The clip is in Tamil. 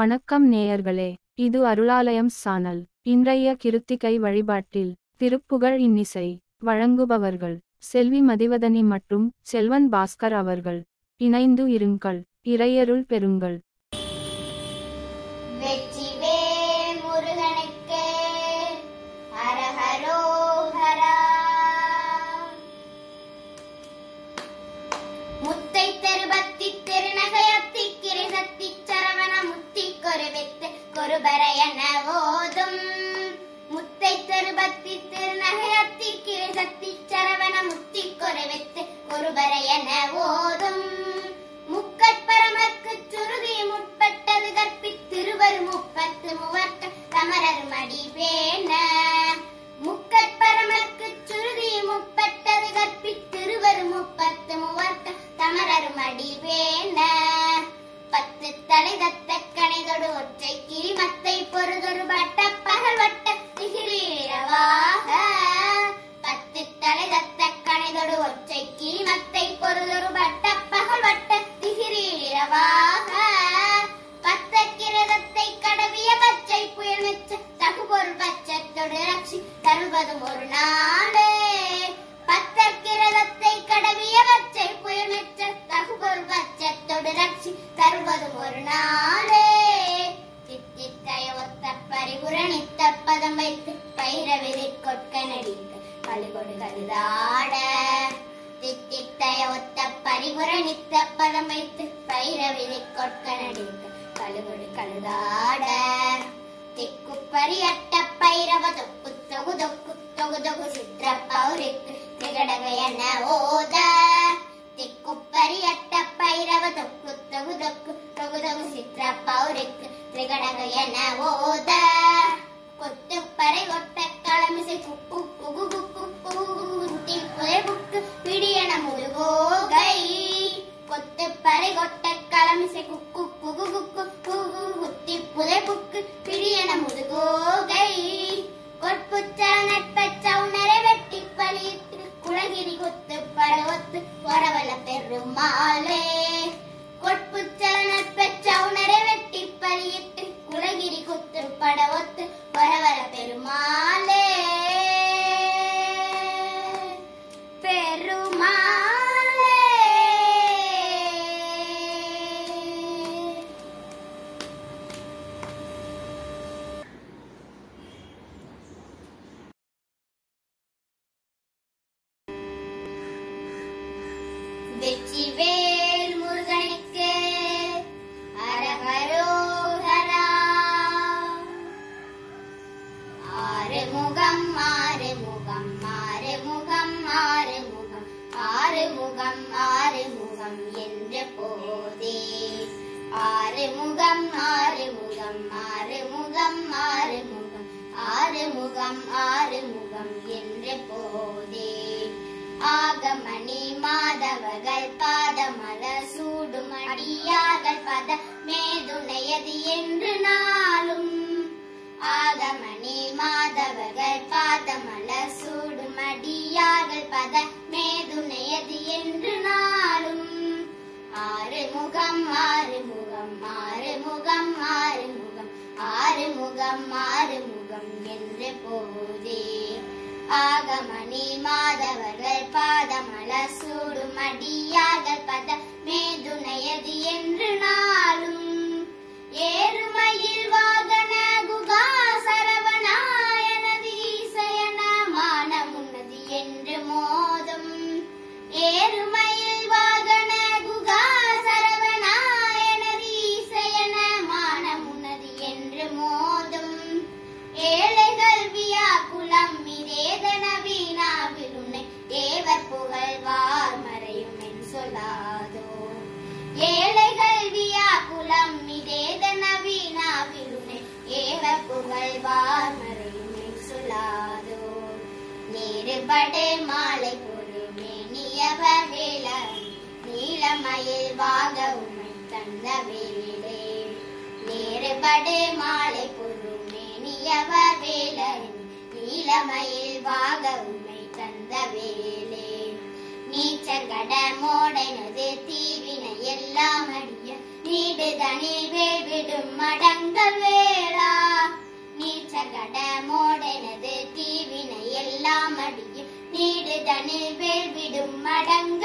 வணக்கம் நேயர்களே இது அருளாலயம் சானல். இன்றைய கிருத்திகை வழிபாட்டில் திருப்புகழ் இன்னிசை வழங்குபவர்கள் செல்வி மதிவதனி மற்றும் செல்வன் பாஸ்கர் அவர்கள். இணைந்து இருங்கள் இறையருள் பெறுங்கள். வெற்றிவேல் முருகனுக்கே. கொருவித்து கொருபரையன ஓதும் முத்தை அத்தி கீழ் கிரிசத்தி சரவண முத்தி கொருவித்து கொருபரையன ஓதும் முக்கட்பரமக்கு கழுகொடு கழுதாட ஆறுமுகம் ஆறுமுகம் என்ற போதே. ஆறுமுகம் ஆறுமுகம் ஆறுமுகம் ஆறுமுகம் ஆறுமுகம் ஆறுமுகம் என்ற போதே. ஆகமணி மாதவர்கள் பாதமல சூடும் அடியார்கள் பத மேதுணையது என்று நாளும் முகம் ஆறு முகம் ஆறு முகம் ஆறு முகம் ஆறு முகம் ஆறு முகம் என்று போதே ஆகமணி மாதவர்கள் பாதமல சூடும் அடியார்கள் பத நேருபடு மாலை பொரு மேனியவர் வேலர் நீலமயில் வாக உமை தந்த வேலே நேருபடு மாலை பொரு மேனியவர் வேலர் நீலமயில் வாக உமை தந்த வேலே நீச்சங்கட மோடனது தீவினை எல்லாம் அடிய நீடுதனில் வேவிடும் மடங்கள் வேளா. நீச்சகட மோடனது நீடுதனில் விடும் மடங்க